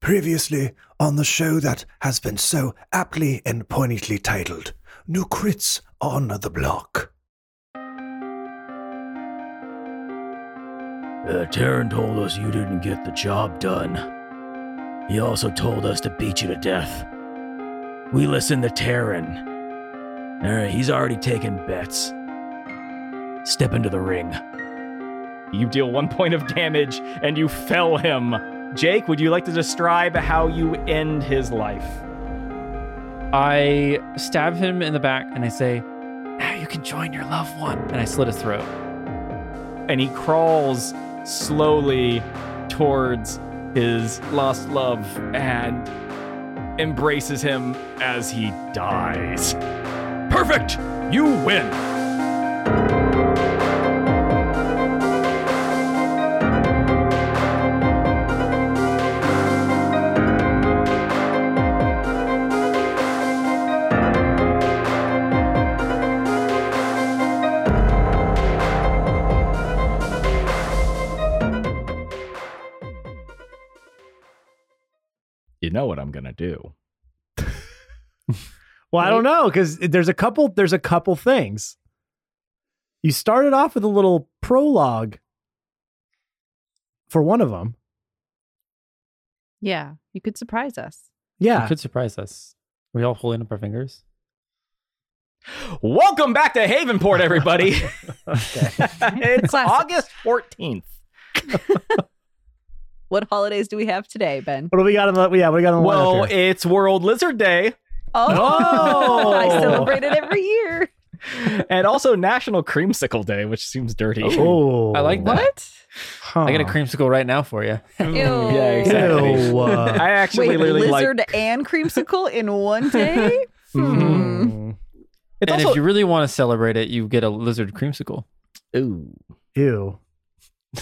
Previously on the show that has been so aptly and poignantly titled New Crits on the Block. Uh, Taryn told us you didn't get the job done. He also told us to beat you to death. We listened to Taryn. Alright, he's already taken bets. Step into the ring. You deal one point of damage and you fell him. Jake, would you like to describe how you end his life? I stab him in the back and I say, Now you can join your loved one. And I slit his throat. And he crawls slowly towards his lost love and embraces him as he dies. Perfect! You win! Well, I don't know because there's a couple. There's a couple things. You started off with a little prologue for one of them. Yeah, you could surprise us. Yeah, you could surprise us. Are we all holding up our fingers? Welcome back to Havenport, everybody. it's Classic. August 14th. What holidays do we have today, Ben? What do we got on the? Yeah, what do we got on the Well, lineup it's World Lizard Day Oh, Oh! I celebrate it every year. and also National Creamsicle Day, which seems dirty. Oh, I like that. What? Huh. I got a creamsicle right now for you. Ew. Yeah, exactly. Ew, I actually Wait, literally lizard like. and creamsicle in one day? Hmm. mm, It's and also if you really want to celebrate it, you get a lizard creamsicle. Ooh. ew.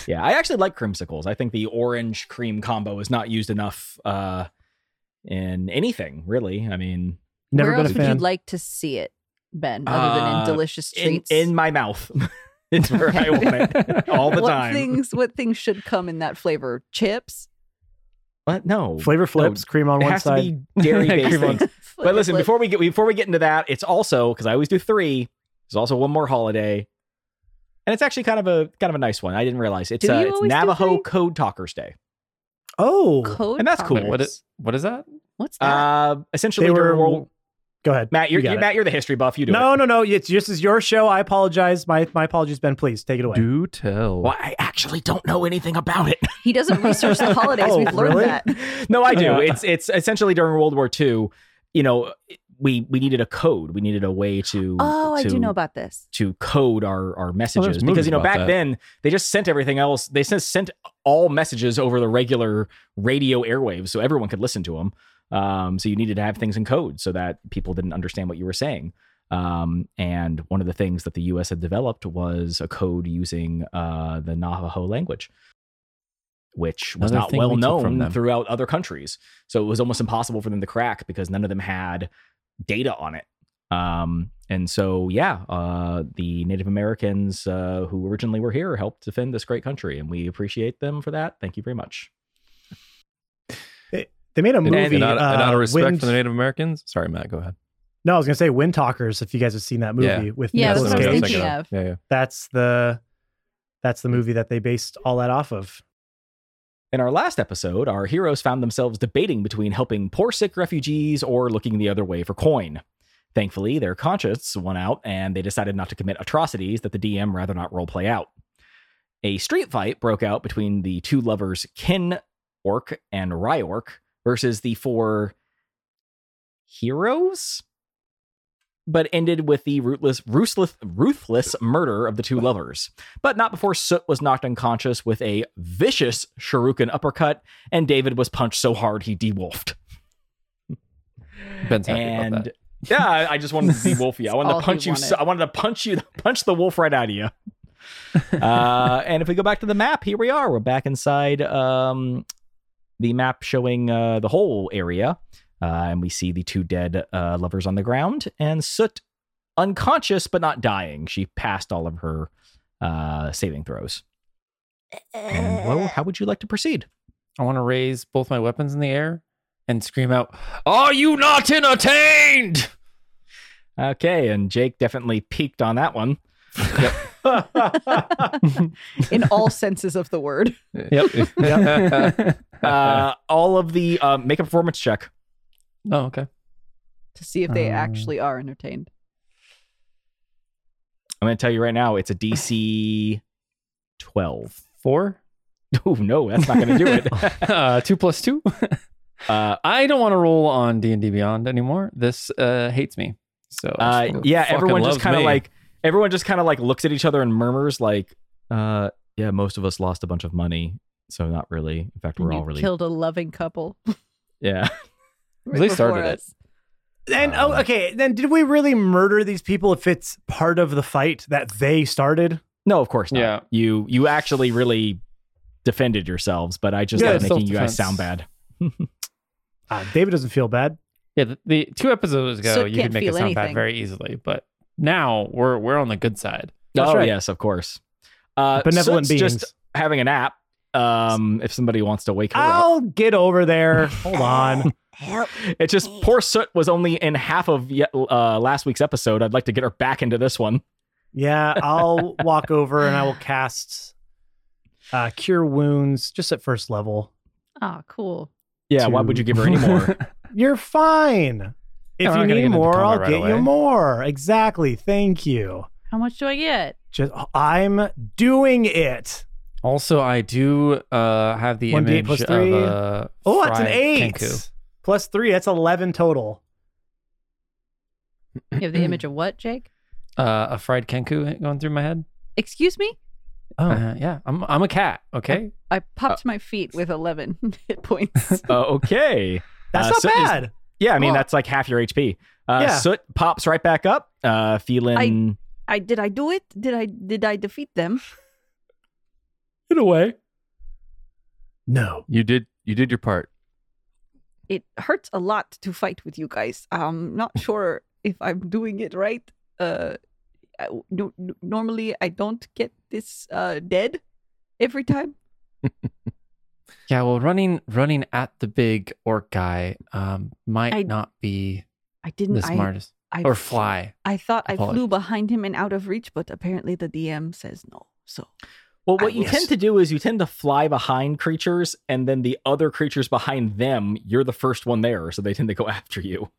Yeah, I actually like creamsicles. I think the orange cream combo is not used enough uh, in anything, really. I mean, Never Where been else a would you like to see it, Ben, other than Uh, in delicious treats? in my mouth. it's where I want it all the what time. things? What things should come in that flavor? Chips. What? No. Flavor flips, cream on it one has side. to be dairy based Cream on- things. But listen, Flip. before we get before we get into that, it's also because I always do three. There's also one more holiday, and it's actually kind of a kind of a nice one. I didn't realize it's Do uh, you it's always do Navajo three? Code Talkers Day. oh, Code and that's cool. Wait, what Talkers. is what is that? What's that? Uh, essentially, they during were. World, Go ahead, Matt, you're, You you it. Matt, you're the history buff. You do No, it. no, no. It's just is your show. I apologize. My my apologies, Ben. Please take it away. Do tell. Well, I actually don't know anything about it. he doesn't research the holidays. Oh, We've learned really? that. no, I do. It's it's essentially during World War II. You know, we we needed a code. We needed a way to. Oh, I do know about this. to code our our messages movies because you know back that. then they just sent everything else. They sent sent all messages over the regular radio airwaves, so everyone could listen to them. Um, so you needed to have things in code so that people didn't understand what you were saying. Um, and one of the things that the U.S. had developed was a code using uh, the Navajo language, which was Another not well we known throughout other countries. So it was almost impossible for them to crack because none of them had data on it. Um, and so, yeah, uh, the Native Americans uh, who originally were here helped defend this great country, and we appreciate them for that. Thank you very much. They made a movie. and out, and out uh, of respect Wind- for the Native Americans. Sorry, Matt. Go ahead. No, I was gonna say Wind Talkers. If you guys have seen that movie Yeah. with Yeah, That's Nicolas that's what I was Cage. Yeah, yeah. that's the that's the movie that they based all that off of. In our last episode, our heroes found themselves debating between helping poor sick refugees or looking the other way for coin. Thankfully, their conscience won out and they decided not to commit atrocities that the DM rather not roleplay out. A street fight broke out between the two lovers Kin Orc and Ryork versus the four heroes, but ended with the ruthless, ruthless, ruthless murder of the two lovers. But not before Soot was knocked unconscious with a vicious shuriken uppercut, and David was punched so hard he de-wolfed. Ben's happy and about that. yeah, I, just wanted to de-wolf you. I wanted to punch you. So, I wanted to punch you, punch the wolf right out of you. uh, and if we go back to the map, here we are. We're back inside um, the map showing uh, the whole area. Uh, and we see the two dead uh, lovers on the ground and Soot unconscious but not dying. She passed all of her uh, saving throws. And well, how would you like to proceed? I want to raise both my weapons in the air and scream out, "Are you not entertained?" Okay, and Jake definitely peaked on that one. In all senses of the word. Yep. Uh, all of the uh, make a performance check. oh, okay. To see if they Um, actually are entertained. I'm going to tell you right now, it's a DC 12. Four. Oh no, that's not going to do it. uh, two plus two. uh, I don't want to roll on D and D Beyond anymore. This uh, hates me. So uh, yeah, everyone just kind of like everyone just kind of like looks at each other and murmurs like, uh, yeah, most of us lost a bunch of money, so not really. In fact, we're And all really killed a loving couple. yeah. right They before started it. us. And oh, Um, okay, then did we really murder these people if it's part of the fight that they started? No, of course not. Yeah. You you actually really defended yourselves, but I just Yeah, like making you guys sound bad. Uh, David doesn't feel bad. Yeah, the, the two episodes ago, So you could can't make it feel sound bad very easily, but now we're we're on the good side. That's oh right. yes, of course. Uh, Benevolent Soot's beings. just having a nap. Um, if somebody wants to wake her up, I'll get over there. Hold on. It's just poor Soot was only in half of uh, last week's episode. I'd like to get her back into this one. Yeah, I'll walk over and I will cast uh, Cure Wounds just at first level. Ah, cool. Yeah, why would you give her any more? You're fine. If you need more, I'll right get you more. Exactly. Thank you. How much do I get? Just I'm doing it. Also, I do uh, have the 1d8 image plus of three. a Oh, that's an fried eight. Kenku. Plus three. That's eleven total. You have the image of what, Jake? Uh, a fried kenku going through my head. Excuse me? Oh, Uh, yeah, I'm I'm a cat. Okay. I popped my feet with 11 hit points. uh, okay. that's uh, not so is- bad. Yeah, I mean Well- that's like half your HP. Uh, Yeah. Soot pops right back up, uh, feeling. I did I do it? Did I did I defeat them? In a way. no. You did you did your part. It hurts a lot to fight with you guys. I'm not sure if I'm doing it right. Uh I- no, no- normally I don't get this uh dead every time. Yeah. Well, running running at the big orc guy um, might I- not be I didn't the smartest. I or fly. I thought I flew behind him and out of reach, but apparently the DM says no. So Well, what I you will- tend to do is you tend to fly behind creatures, and then the other creatures behind them, you're the first one there, so they tend to go after you.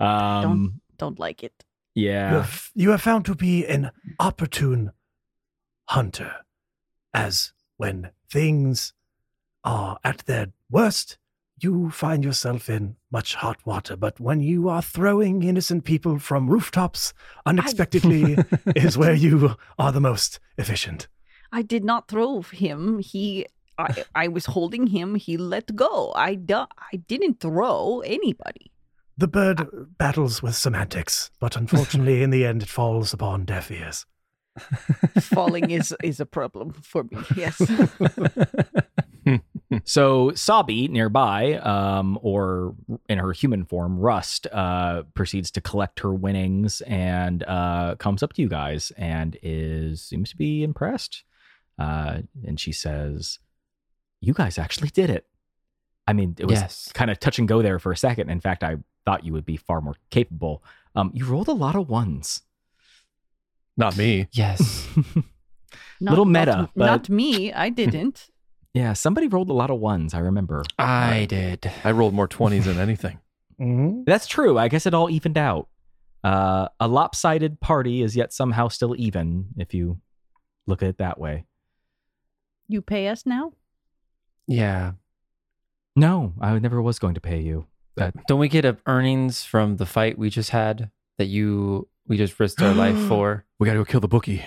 Um, don't like it. You yeah. have, you have found to be an opportune hunter, as when things are at their worst, you find yourself in much hot water. But when you are throwing innocent people from rooftops unexpectedly, is where you are the most efficient. I did not throw him. He, I, I was holding him. He let go. I, do, I didn't throw anybody. The bird battles with semantics, but unfortunately, in the end, it falls upon deaf ears. Falling is is a problem for me. Yes. So Sabi nearby, um, or in her human form, Rust, uh, proceeds to collect her winnings and uh, comes up to you guys and is seems to be impressed. Uh, and she says, "You guys actually did it. I mean, it was yes. kind of touch and go there for a second. In fact, I thought you would be far more capable. Um, you rolled a lot of ones. Not me. Yes. Not, Little meta, Not, but- me. I didn't. yeah, somebody rolled a lot of ones. I remember. I did. I rolled more twenties than anything. Mhm. That's true. I guess it all evened out. Uh, a lopsided party is yet somehow still even, if you look at it that way. You pay us now. Yeah. No, I never was going to pay you. That Don't we get a earnings from the fight we just had that you we just risked our life for? We gotta go kill the bookie.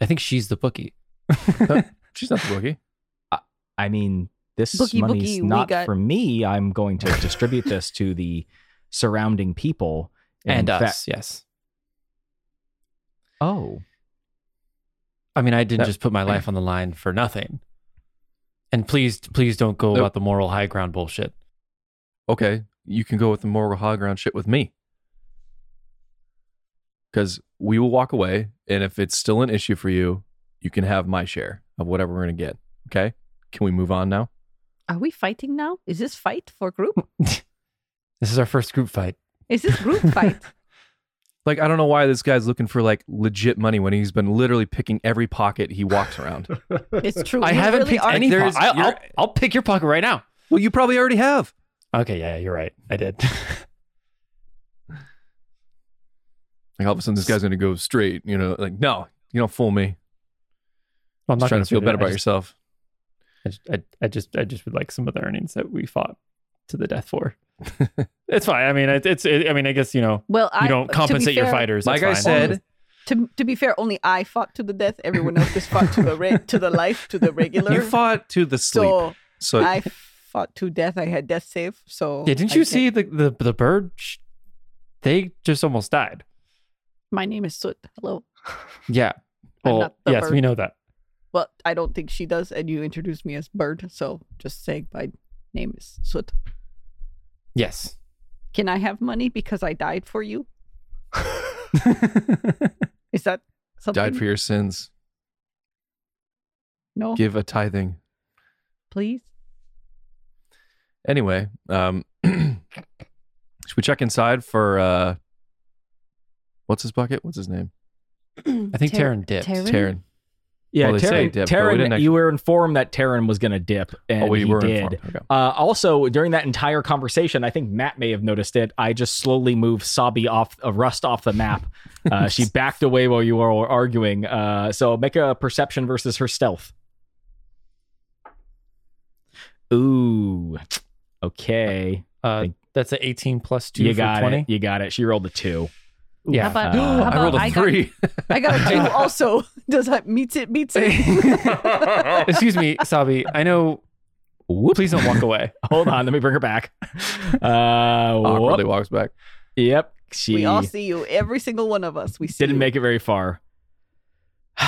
I think she's the bookie. She's not the bookie. I mean, this Bookie, money's bookie, we not got- for me. I'm going to distribute this to the surrounding people. and In us, yes. oh, I mean, I didn't That- just put my life on the line for nothing. And please, please don't go Nope. about the moral high ground bullshit. Okay, you can go with the moral high ground shit with me. Because we will walk away, and if it's still an issue for you, you can have my share of whatever we're gonna get. Okay? Can we move on now? Are we fighting now? Is this fight for group? This is our first group fight. Is this group fight? Like, I don't know why this guy's looking for like legit money when he's been literally picking every pocket he walks around. It's true. I You haven't really picked are- any. There's- Po- I'll, I'll, I'll pick your pocket right now. well, you probably already have. Okay, yeah, you're right. I did. Like all of a sudden, this guy's gonna go straight. You know, like no, you don't fool me. Well, I'm not trying gonna feel better about just- yourself. I just, I, I just, I just would like some of the earnings that we fought to the death for. it's fine. I mean, it, it's, it, I mean, I guess you know, Well, I you don't to be compensate your fighters. Like I said, To, to be fair, only I fought to the death. Everyone else just fought to the re- to the life, to the regular. you fought to the sleep. so So, I fought to death. I had death save. So yeah, didn't I you get- see the, the the bird? They just almost died. My name is Soot. Hello. Yeah. Well, yes, bird. we know that. But I don't think she does, and you introduced me as Bird. So just saying, my name is Soot. Yes. Can I have money because I died for you? Is that something? died for your sins. no, Give a tithing. please. Anyway, um, should we check inside for uh, what's his bucket? What's his name? I think Ter- Taryn dipped. Taryn? Taryn. Yeah, Well, Taryn, dip, but we Taryn actually- you were informed that Taryn was going to dip, and oh, we he were did. Okay. Uh, also, during that entire conversation, I think Matt may have noticed it. I just slowly moved Sabi off, uh, Rust off the map. Uh, she backed away while you were arguing. Uh, so make a perception versus her stealth. Ooh, okay. Uh, that's an 18 plus two you for got 20. it. You got it. She rolled a two. Yeah. How about, Uh, how I about I rolled a got- three. I got a two also. Does that meets it? Meets it. Excuse me, Sabi. I know. Please don't walk away. Hold on, let me bring her back. Uh, Awkwardly whoop. walks back. Yep, she we all see you. Every single one of us. We see didn't you. make it very far.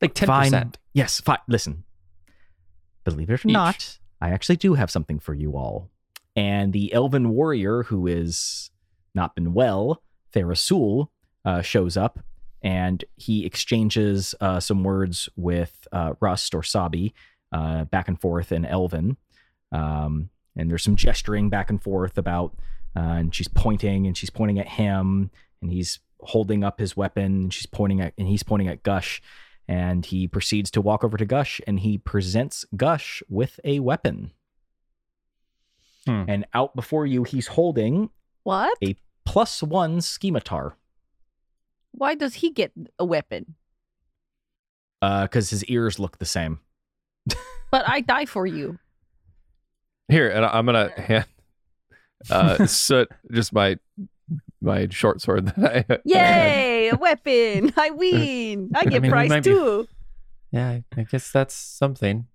Like 10%. Fine. Yes, fine. Listen, believe it or Each. not, I actually do have something for you all. And the elven warrior who is not been well, Therasul, uh, shows up and he exchanges uh, some words with uh, Rust or Sabi uh, back and forth in Elven. Um, and there's some gesturing back and forth about, uh, and she's pointing and she's pointing at him and he's holding up his weapon and she's pointing at, and he's pointing at Gush and he proceeds to walk over to Gush and he presents Gush with a weapon. Hmm. And out before you, he's holding What? a plus one Scimitar. Why does he get a weapon? Uh, because his ears look the same. But I die for you. Here, and I'm gonna hand uh, soot just my my short sword that I that Yay! a weapon. I win. I get mean, we prize might be- too. Yeah, I- I guess that's something.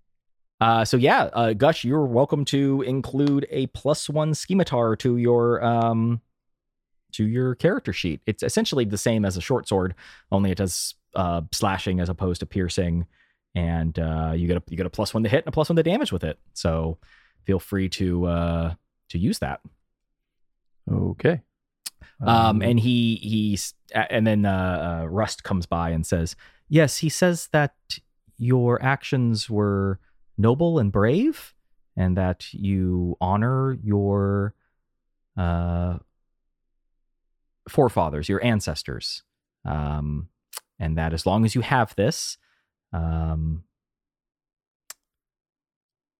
Uh, so yeah, uh, Gush, you're welcome to include a plus one scimitar to your um to your character sheet. It's essentially the same as a short sword, only it does uh, slashing as opposed to piercing, and uh, you get a you get a plus one to hit and a plus one to damage with it. So feel free to uh, to use that. Okay. Um, and he he's and then uh, uh, Rust comes by and says, "Yes, he says that your actions were noble and brave, and that you honor your uh, forefathers, your ancestors, um, and that as long as you have this, um,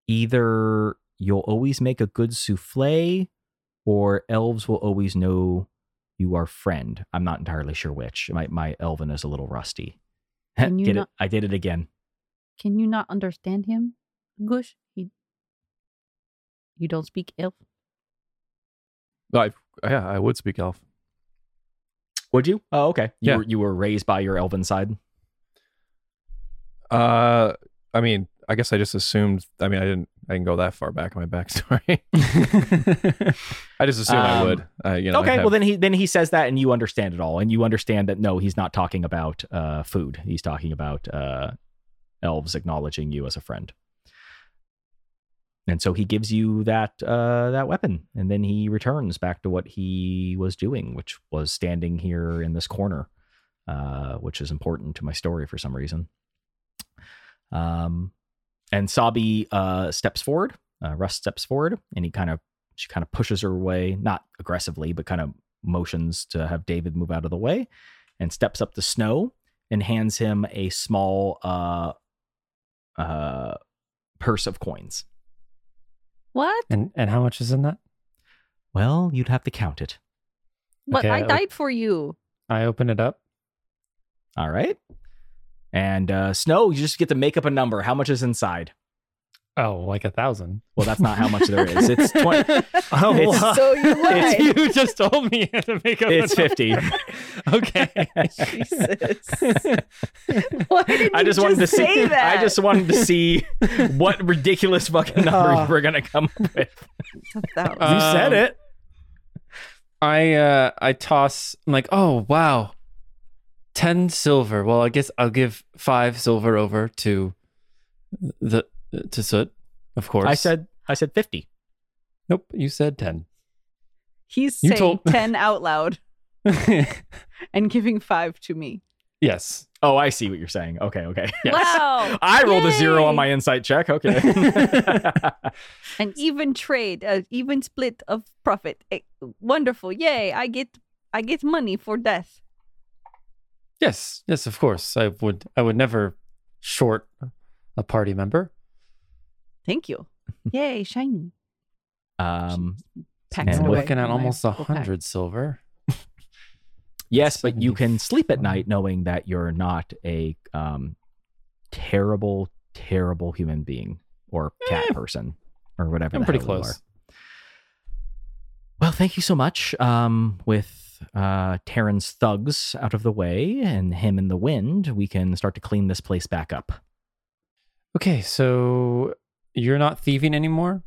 either you'll always make a good souffle, or elves will always know." you are friend. I'm not entirely sure which. My my elven is a little rusty. Can you did not- it? I did it again. Can you not understand him, Gush? He. You don't speak elf. I, yeah, I would speak elf. Would you? Oh, okay. You Yeah. were you were raised by your elven side. Uh, I mean, I guess I just assumed. I mean, I didn't. I didn't go that far back in my backstory. I just assumed I Um, would. Uh, you know, okay. I'd Well, then he then he says that, and you understand it all, and you understand that no, he's not talking about uh, food. He's talking about uh, elves acknowledging you as a friend. And so he gives you that uh, that weapon, and then he returns back to what he was doing, which was standing here in this corner, uh, which is important to my story for some reason. Um, and Sabi uh, steps forward. Uh, Russ steps forward, and he kind of she kind of pushes her away, not aggressively, but kind of motions to have David move out of the way, and steps up to Snow and hands him a small uh, uh, purse of coins. What? And and how much is in that? Well, you'd have to count it. But Okay, I I- died for you. I open it up. All right. And uh, Snow, you just get to make up a number. How much is inside? Oh, like a thousand. Well, that's not how much there is. It's twenty. Oh, It's- wow. So you lied. you just told me to make up. It's fifty. okay. Jesus. Why did I you just wanted to say see. that? I just wanted to see what ridiculous fucking number Uh. you were gonna come up with. That you said Um, it. I uh I toss. I'm like, oh wow, ten silver. Well, I guess I'll give five silver over to the to Soot, of course. I said. I said fifty. nope. You said ten. He's You saying told- 10 out loud and giving 5 to me. yes. Oh, I see what you're saying. Okay, okay. Yes. Wow. I rolled a zero on my insight check. Okay. An even trade, an even split of profit. Eh, wonderful. Yay. I get I get money for death. Yes. Yes. Of course. I would. I would never short a party member. Thank you. Yay, shiny. um. Packs And it away looking at almost a hundred silver. Yes, but you can sleep at night knowing that you're not a um, terrible, terrible human being or cat Eh. person or whatever. I'm the pretty hell you close. are. Well, thank you so much. Um, with uh, Terran's thugs out of the way and him in the wind, we can start to clean this place back up. Okay, so you're not thieving anymore.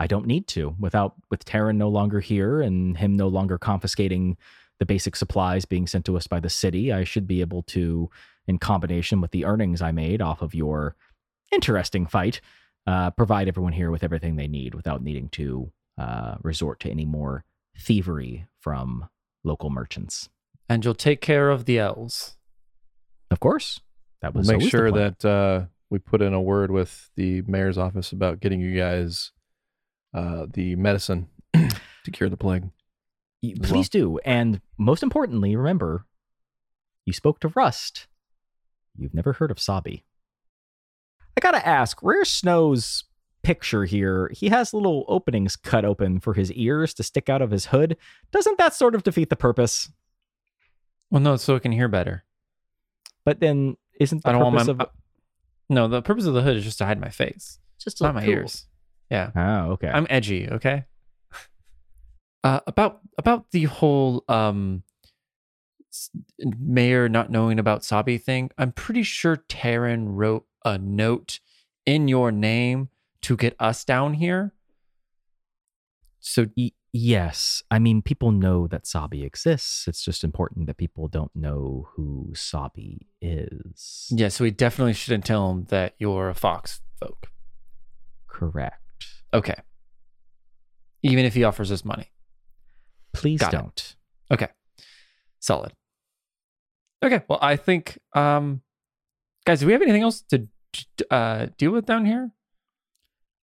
I don't need to without with Terran no longer here and him no longer confiscating the basic supplies being sent to us by the city. I should be able to, in combination with the earnings I made off of your interesting fight, uh, provide everyone here with everything they need without needing to uh, resort to any more thievery from local merchants. and you'll take care of the elves. Of course, that We'll was make always the sure plan. that uh, we put in a word with the mayor's office about getting you guys uh, the medicine to cure the plague. Y- as Please do. And most importantly, remember, you spoke to Rust. You've never heard of Sabi. I gotta ask, Rare Snow's picture here, he has little openings cut open for his ears to stick out of his hood. Doesn't that sort of defeat the purpose? Well, no, so it can hear better. But then isn't the I don't want purpose my. of no, the purpose of the hood is just to hide my face, Just not look my cool. ears. Yeah, Oh, okay. I'm edgy. Okay. Uh, about about the whole um, mayor not knowing about Sabi thing. I'm pretty sure Taryn wrote a note in your name to get us down here. So Y- yes. I mean, people know that Sabi exists. It's just important that people don't know who Sabi is. yeah, so we definitely shouldn't tell him that you're a fox folk. Correct. Okay. Even if he offers us money. Please Got don't. Okay. Solid. Okay. Well, I think, um, guys, do we have anything else to uh, deal with down here?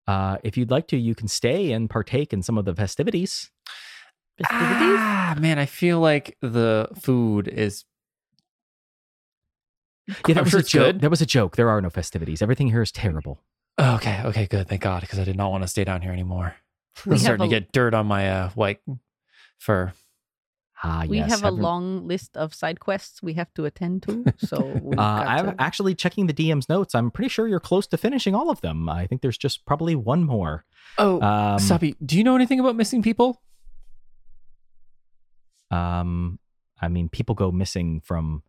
Uh, if you'd like to, you can stay and partake in some of the festivities. Festivities? Ah, man, I feel like the food is. Yeah, I'm that was sure a joke. That was a joke. There are no festivities. Everything here is terrible. Oh, okay. Okay. Good. Thank God, because I did not want to stay down here anymore. I'm starting a- to get dirt on my uh, white fur. Ah, we yes. have a haven't- long list of side quests we have to attend to. So Uh, I'm to- actually checking the DM's notes. I'm pretty sure you're close to finishing all of them. I think there's just probably one more. Oh, Um, Sabi, do you know anything about missing people? um, I mean, people go missing from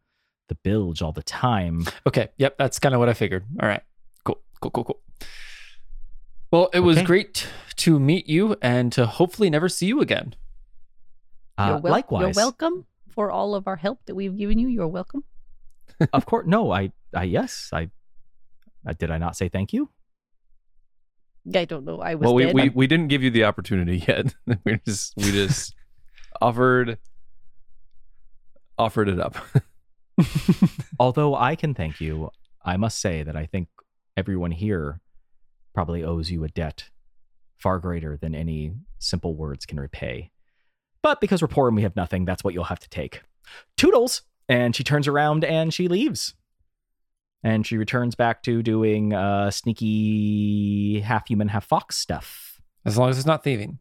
the bilge all the time. Okay. Yep. That's kind of what I figured. All right. Cool. Cool. Cool. Cool. Well, it was Okay. great to meet you and to hopefully never see you again. Uh, you're wel- likewise, You're welcome for all of our help that we've given you. You're welcome. of course. No, I, I yes, I, I did. I not say thank you. I don't know. I was Well, we, dead. we we didn't give you the opportunity yet. we just we just offered offered it up. Although I can thank you, I must say that I think everyone here probably owes you a debt far greater than any simple words can repay. But because we're poor and we have nothing, that's what you'll have to take. Toodles! And she turns around and she leaves. And she returns back to doing uh, sneaky half human, half fox stuff. As long as it's not thieving,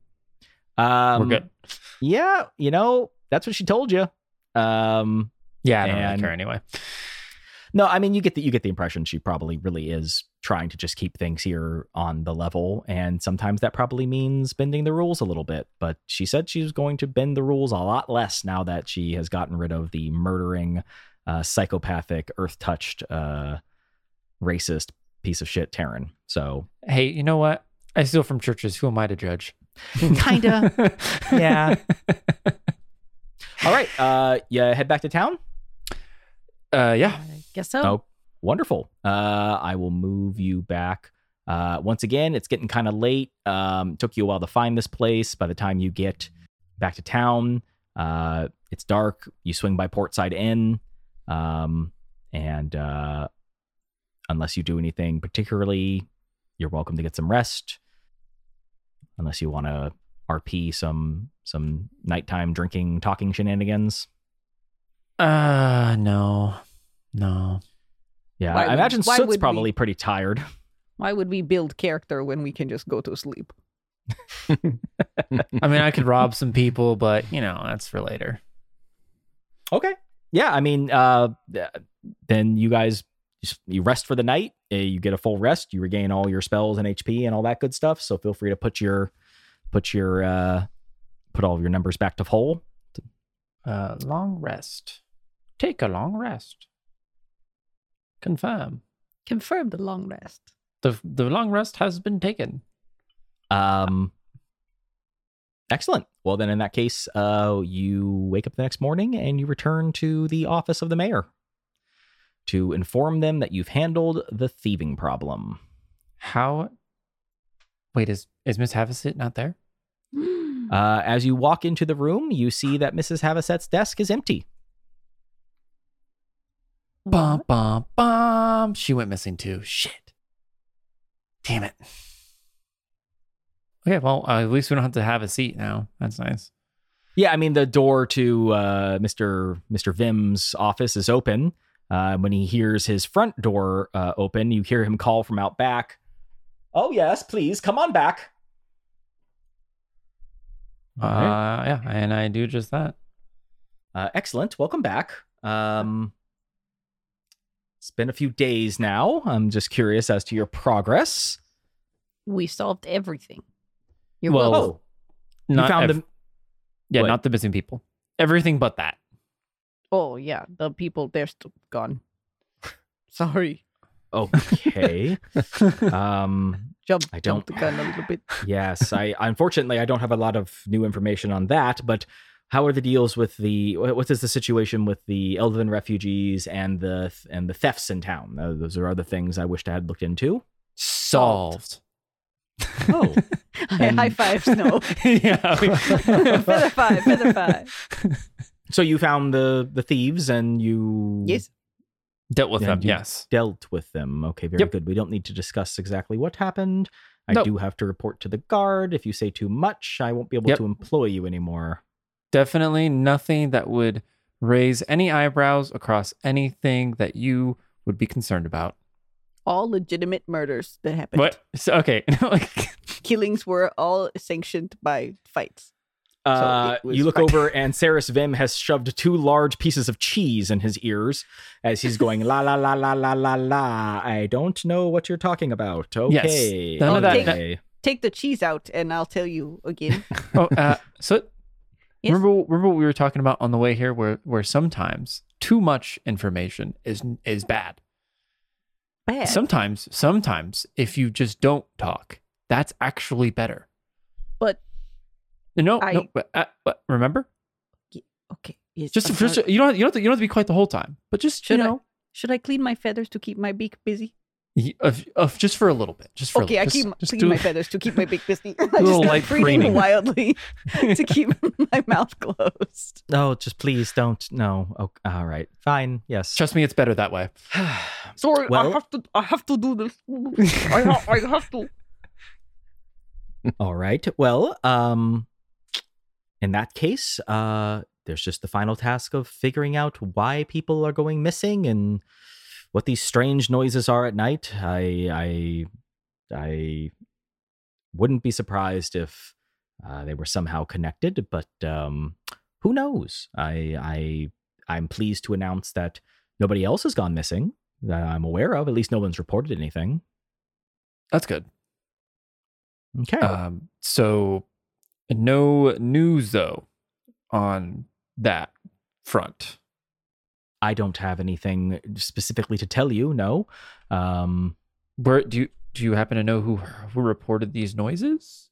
Um, we're good. Yeah, you know, that's what she told you. Um, Yeah, I don't really care anyway. No, I mean you get the you get the impression she probably really is trying to just keep things here on the level, and sometimes that probably means bending the rules a little bit. But she said she's going to bend the rules a lot less now that she has gotten rid of the murdering, uh, psychopathic, earth touched, uh, racist piece of shit Terran. So Hey, you know what? I steal from churches. Who am I to judge? Kinda. Yeah. all right, uh, yeah, head back to town. Uh, yeah. I guess so. Oh, wonderful. Uh, I will move you back. Uh, once again, it's getting kind of late. Um, took you a while to find this place. By the time you get back to town, uh, it's dark. You swing by Portside Inn, um, and uh, unless you do anything particularly, you're welcome to get some rest. Unless you want to RP some some nighttime drinking, talking shenanigans. Uh, no, no. Yeah, Why I would- imagine why Soot's would we- probably pretty tired. Why would we build character when we can just go to sleep? I mean, I could rob some people, but you know, that's for later. Okay. Yeah, I mean, uh, then you guys you rest for the night. uh, You get a full rest. You regain all your spells and HP and all that good stuff. So feel free to put your put your uh, put all of your numbers back to full. Uh, long rest. Take a long rest. Confirm. Confirm the long rest. The the long rest has been taken. Um, excellent. Well, then in that case, uh, you wake up the next morning and you return to the office of the mayor to inform them that you've handled the thieving problem. How? Wait, is is Miss Havasset not there? Uh, as you walk into the room, you see that Mrs. Havaset's desk is empty. Bum bum bum. She went missing too. Shit. Damn it. Okay, well, uh, at least we don't have to have a seat now. That's nice. Yeah, I mean the door to uh, Mr. Mr. Vim's office is open. Uh, when he hears his front door uh, open, you hear him call from out back. Oh yes, please come on back. Uh, yeah, and I do just that. Uh, excellent. Welcome back. Um, it's been a few days now. I'm just curious as to your progress. We solved everything. You're Well, welcome. Oh, you Not found ev- them. Yeah, what? not the missing people. Everything but that. Oh yeah, the people they're still gone. Sorry, Okay. um, jump I don't- the gun a little bit. yes, I unfortunately I don't have a lot of new information on that, but how are the deals with the what is the situation with the Elven refugees and the and the thefts in town? Uh, those are other things I wished I had looked into. Solved. Oh, And- High five, Snow. yeah. we- feather five, feather five. so you found the the thieves and you Yes. Dealt with them. Yes. dealt with them. Okay, very Yep. good. We don't need to discuss exactly what happened. I Nope. do have to report to the guard. If you say too much, I won't be able Yep. to employ you anymore. Definitely nothing that would raise any eyebrows across anything that you would be concerned about. All legitimate murders that happened. What? So, okay. Killings were all sanctioned by fights. Uh, it was you look fine. over, and Saris Vim has shoved two large pieces of cheese in his ears as he's going la la la la la la la. I don't know what you're talking about. Yes. Okay, None of that- okay. Take the cheese out, and I'll tell you again. oh, uh, so Yes? remember, remember what we were talking about on the way here, where where sometimes too much information is is bad. Bad. Sometimes, sometimes if you just don't talk, that's actually better. but No, I- no, but, uh, but remember, okay. Yes, just I'm just sorry. you don't you don't have to, you don't have to be quiet the whole time, but just Should you I? know, Should I clean my feathers to keep my beak busy? Y- of, of just for a little bit, just for Okay, a I little, keep just, just clean my feathers to keep my beak busy. I just light breathing preening. wildly to keep my mouth closed. No, just please don't. No. Oh, all right. Fine. Yes. Trust me, it's better that way. Sorry, Well- I have to. I have to do this. I, ha- I have to. All right. Well, um, in that case, uh, there's just the final task of figuring out why people are going missing and what these strange noises are at night. I, I, I wouldn't be surprised if uh, they were somehow connected, but um, who knows? I, I, I'm pleased to announce that nobody else has gone missing that I'm aware of. At least no one's reported anything. That's good. Okay. Um, so no news though on that front. I don't have anything specifically to tell you. No. Um, Where do you do you happen to know who who reported these noises?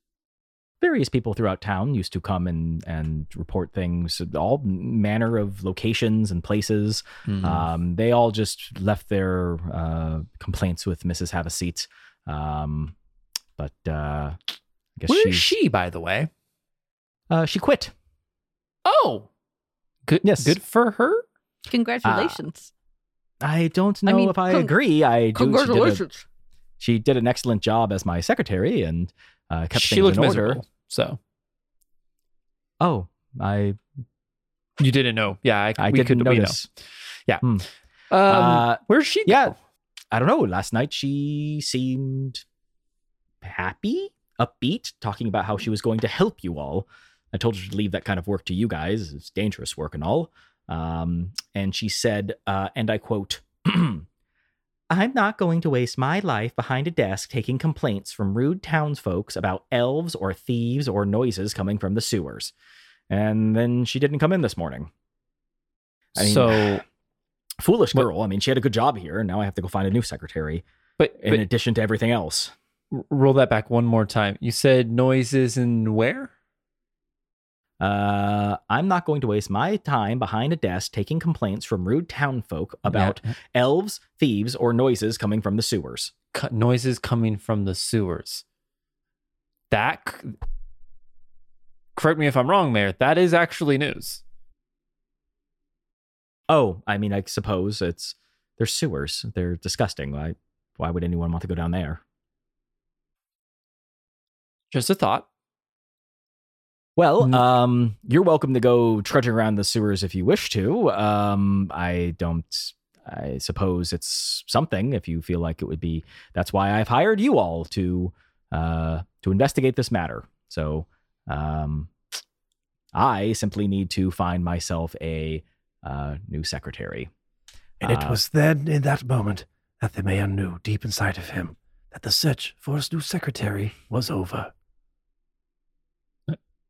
various people throughout town used to come and and report things, all manner of locations and places. Hmm. Um, they all just left their uh, complaints with Mrs. Have a Seat. Um, but uh, I guess Where is she, by the way? Uh, she quit. Oh, good. Yes. good for her. Congratulations. I don't I know mean, if I con- agree. I do. She did, a, Congratulations. she did an excellent job as my secretary and uh, kept she things looked in order. miserable. So Oh, I you didn't know? Yeah, I, I we didn't could, we know. notice. Um, Uh, where's she? yeah. go? I don't know. Last night she seemed happy, upbeat, talking about how she was going to help you all. I told her to leave that kind of work to you guys. It's dangerous work and all. Um, and she said, uh, and I quote, I'm not going to waste my life behind a desk taking complaints from rude townsfolks about elves or thieves or noises coming from the sewers. And then she didn't come in this morning. I mean, so, Foolish girl. I mean, she had a good job here, and now I have to go find a new secretary but, in but addition to everything else. roll that back one more time. You said noises and where? Uh, I'm not going to waste my time behind a desk taking complaints from rude townfolk about Yeah. elves, thieves, or noises coming from the sewers. Noises coming from the sewers. That. c- Correct me if I'm wrong, Mayor. That is actually news. Oh, I mean, I suppose it's they're sewers. They're disgusting. Why? Why would anyone want to go down there? Just a thought. Well, Mm. um, you're welcome to go trudging around the sewers if you wish to. Um, I don't. I suppose it's something if you feel like it would be. That's why I've hired you all to uh, to investigate this matter. So, um, I simply need to find myself a uh, new secretary. And it Uh, was then, in that moment, that the mayor knew deep inside of him that the search for his new secretary was over.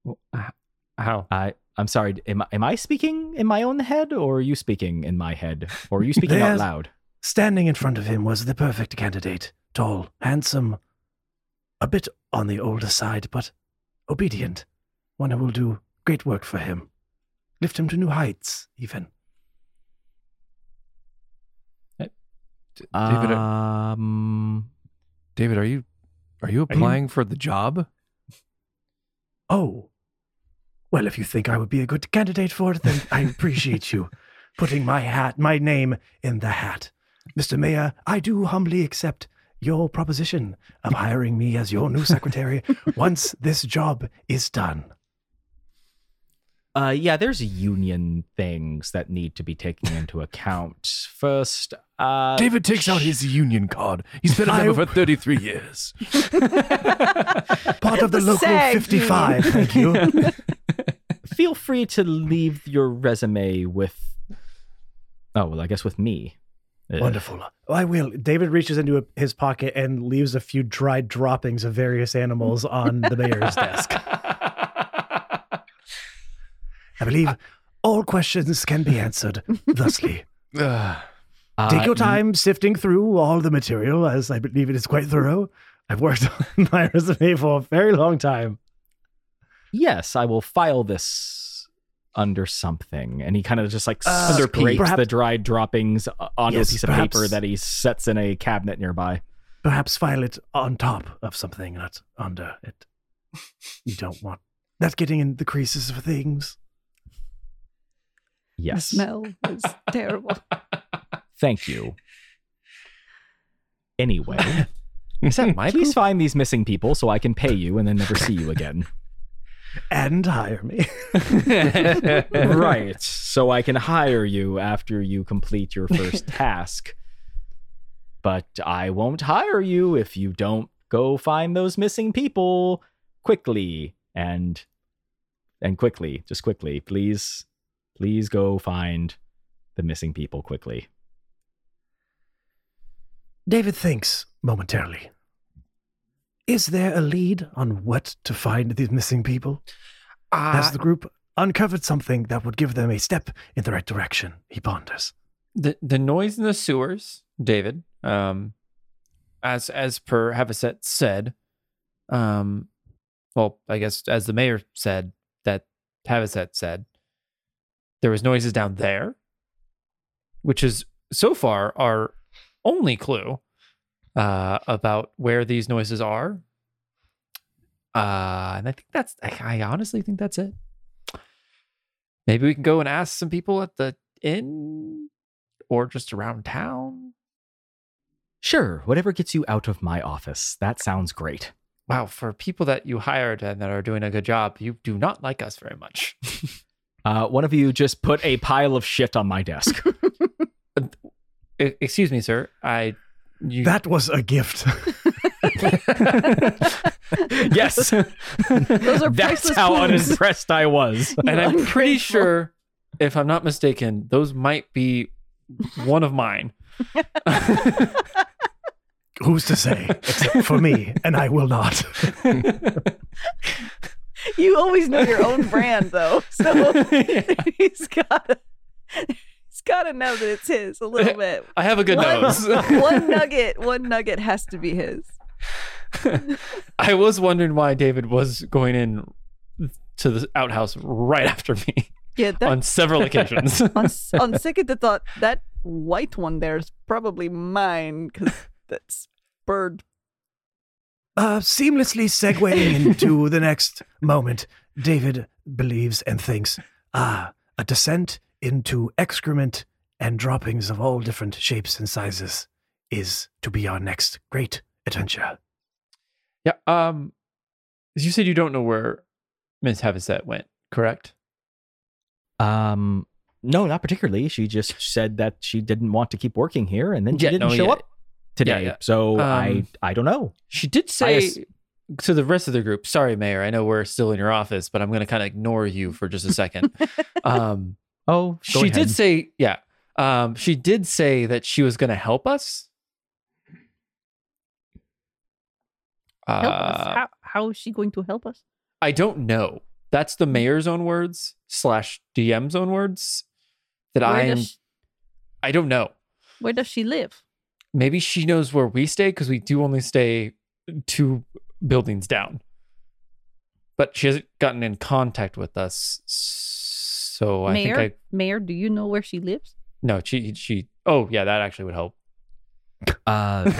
Well, h- How? I. I'm sorry. Am, I- am I speaking in my own head, or are you speaking in my head, or are you speaking out loud? Standing in front of him was the perfect candidate. Tall, handsome, a bit on the older side, but obedient. One who will do great work for him. Lift him to new heights, even. David, uh, Um. David, are you are you you- applying for the job? Oh. Well, if you think I would be a good candidate for it, then I appreciate you putting my hat, my name in the hat. Mr. Mayor, I do humbly accept your proposition of hiring me as your new secretary once this job is done. Uh, yeah, there's union things that need to be taken into account. First, uh, David takes out his union card. He's been a member for 33 years. Part of the, The local SAG 55, thank you. Feel free to leave your resume with. Oh well, I guess with me. Uh, Wonderful. I will. David reaches into a, his pocket and leaves a few dried droppings of various animals on the mayor's desk. I believe all questions can be answered thusly. Uh, Take your time sifting through all the material, as I believe it is quite thorough. I've worked on my resume for a very long time. Yes, I will file this under something, and he kind of just like Uh, scrapes perhaps- the dried droppings onto Yes, a piece of perhaps- paper that he sets in a cabinet nearby. Perhaps file it on top of something, not under it. You don't want that getting in the creases of things. Yes. The smell is terrible. thank you. Anyway, Is that my Please poop? find these missing people so I can pay you and then never see you again. And hire me. right. So I can hire you after you complete your first task. But I won't hire you if you don't go find those missing people quickly and and quickly, just quickly. Please please go find the missing people quickly. David thinks momentarily. Is there a lead on what to find these missing people? Has Uh, the group uncovered something that would give them a step in the right direction? He ponders. the the noise in the sewers, David. Um, as as per Havisset said, um, well, I guess as the mayor said that Havisset said, there was noises down there, which is so far our only clue uh, about where these noises are. Uh, and I think that's I, honestly think that's it. Maybe we can go and ask some people at the inn or just around town. Sure, whatever gets you out of my office. That sounds great. Wow, for people that you hired and that are doing a good job, you do not like us very much. Uh, one of you just put a pile of shit on my desk. Excuse me, sir. I you That was a gift. yes. Those are That's how clues. unimpressed I was. and I'm pretty sure, if I'm not mistaken, those might be one of mine. Who's to say? Except for me, and I will not. You always know your own brand, though. So he's got he's got to know that it's his a little bit. I have a good One- nose. one nugget, one nugget has to be his. I was wondering why David was going in to the outhouse right after me Yeah, that, on several occasions. on s- on second thought, that white one there is probably mine because that's bird. Uh, seamlessly segueing into the next moment, David believes and thinks, ah, a descent into excrement and droppings of all different shapes and sizes is to be our next great adventure. yeah. Um, you said you don't know where Miss Havisset went, correct? Um, no, not particularly. She just said that she didn't want to keep working here, and then she Yeah, didn't no, show yeah. up today. yeah. So I, Um, I don't know. She did say ass- to the rest of the group, sorry, Mayor, I know we're still in your office, but I'm going to kind of ignore you for just a second. um, Oh, go she ahead. did say, yeah, um, she did say that she was going to help us. Help us. Uh, How, how is she going to help us? I don't know. That's the mayor's own words slash DM's own words that I am. she, I don't know. where does she live? Maybe she knows where we stay because we do only stay two buildings down. But she hasn't gotten in contact with us, so I Mayor, think I Mayor, do you know where she lives? no. She she. Oh yeah, that actually would help. Uh,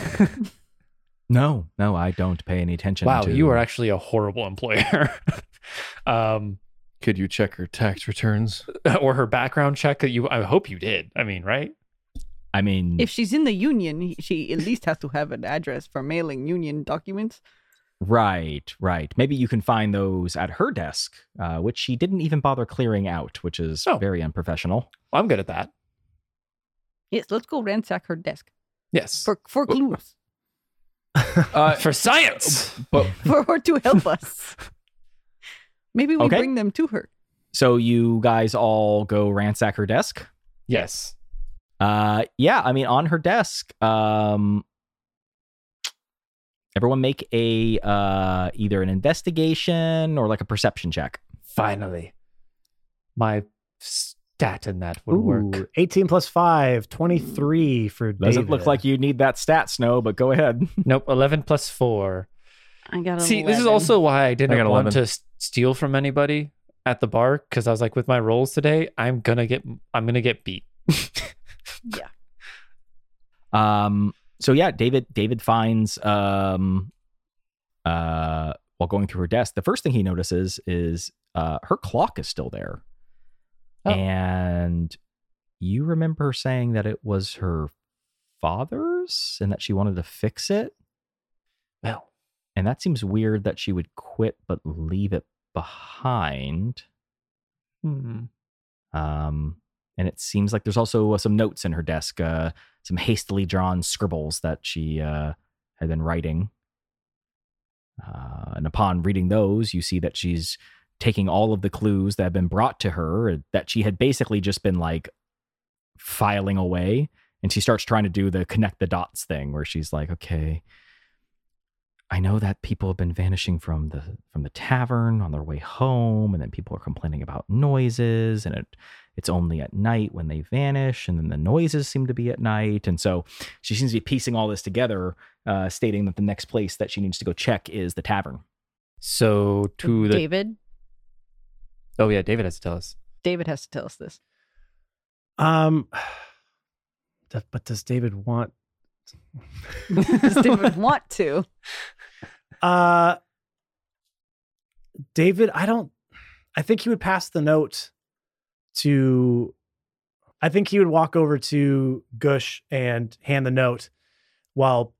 no, no, I don't pay any attention. wow, to... you are actually a horrible employer. um, Could you check her tax returns? or her background check that you. I hope you did. I mean, right? I mean, If she's in the union, she at least has to have an address for mailing union documents. Right, right. Maybe you can find those at her desk, uh, which she didn't even bother clearing out, which is Oh. very unprofessional. Well, I'm good at that. Yes, let's go ransack her desk Yes. for for clues Uh, for science. but for her to help us. Maybe we Okay. bring them to her. so you guys all go ransack her desk. yes. Uh, yeah, I mean, on her desk, um, everyone make a uh either an investigation or like a perception check. Finally, my stat in that would work. 18 plus 5, 23 for Doesn't David. look like you need that stat, Snow, but go ahead. Nope. Eleven plus four. I got See, this is also why I didn't got want 11. to s- steal from anybody at the bar because I was like, with my rolls today, I'm gonna get, I'm gonna get beat. Yeah. Um, so yeah, David David finds um uh while going through her desk, the first thing he notices is uh her clock is still there. Oh. And you remember saying that it was her father's and that she wanted to fix it? Well, and that seems weird that she would quit but leave it behind. Hmm. Um, and it seems like there's also uh, some notes in her desk, uh, some hastily drawn scribbles that she uh, had been writing. Uh, and upon reading those, you see that she's taking all of the clues that have been brought to her uh, that she had basically just been like filing away. And she starts trying to do the connect the dots thing where she's like, okay, I know that people have been vanishing from the from the tavern on their way home, and then people are complaining about noises, and it it's only at night when they vanish, and then the noises seem to be at night, and so she seems to be piecing all this together, uh, stating that the next place that she needs to go check is the tavern. So to the David. oh yeah, David has to tell us. David has to tell us this. Um, but does David want? Does David want to? Uh, David, I don't. I think he would pass the note to. I think he would walk over to Gush and hand the note while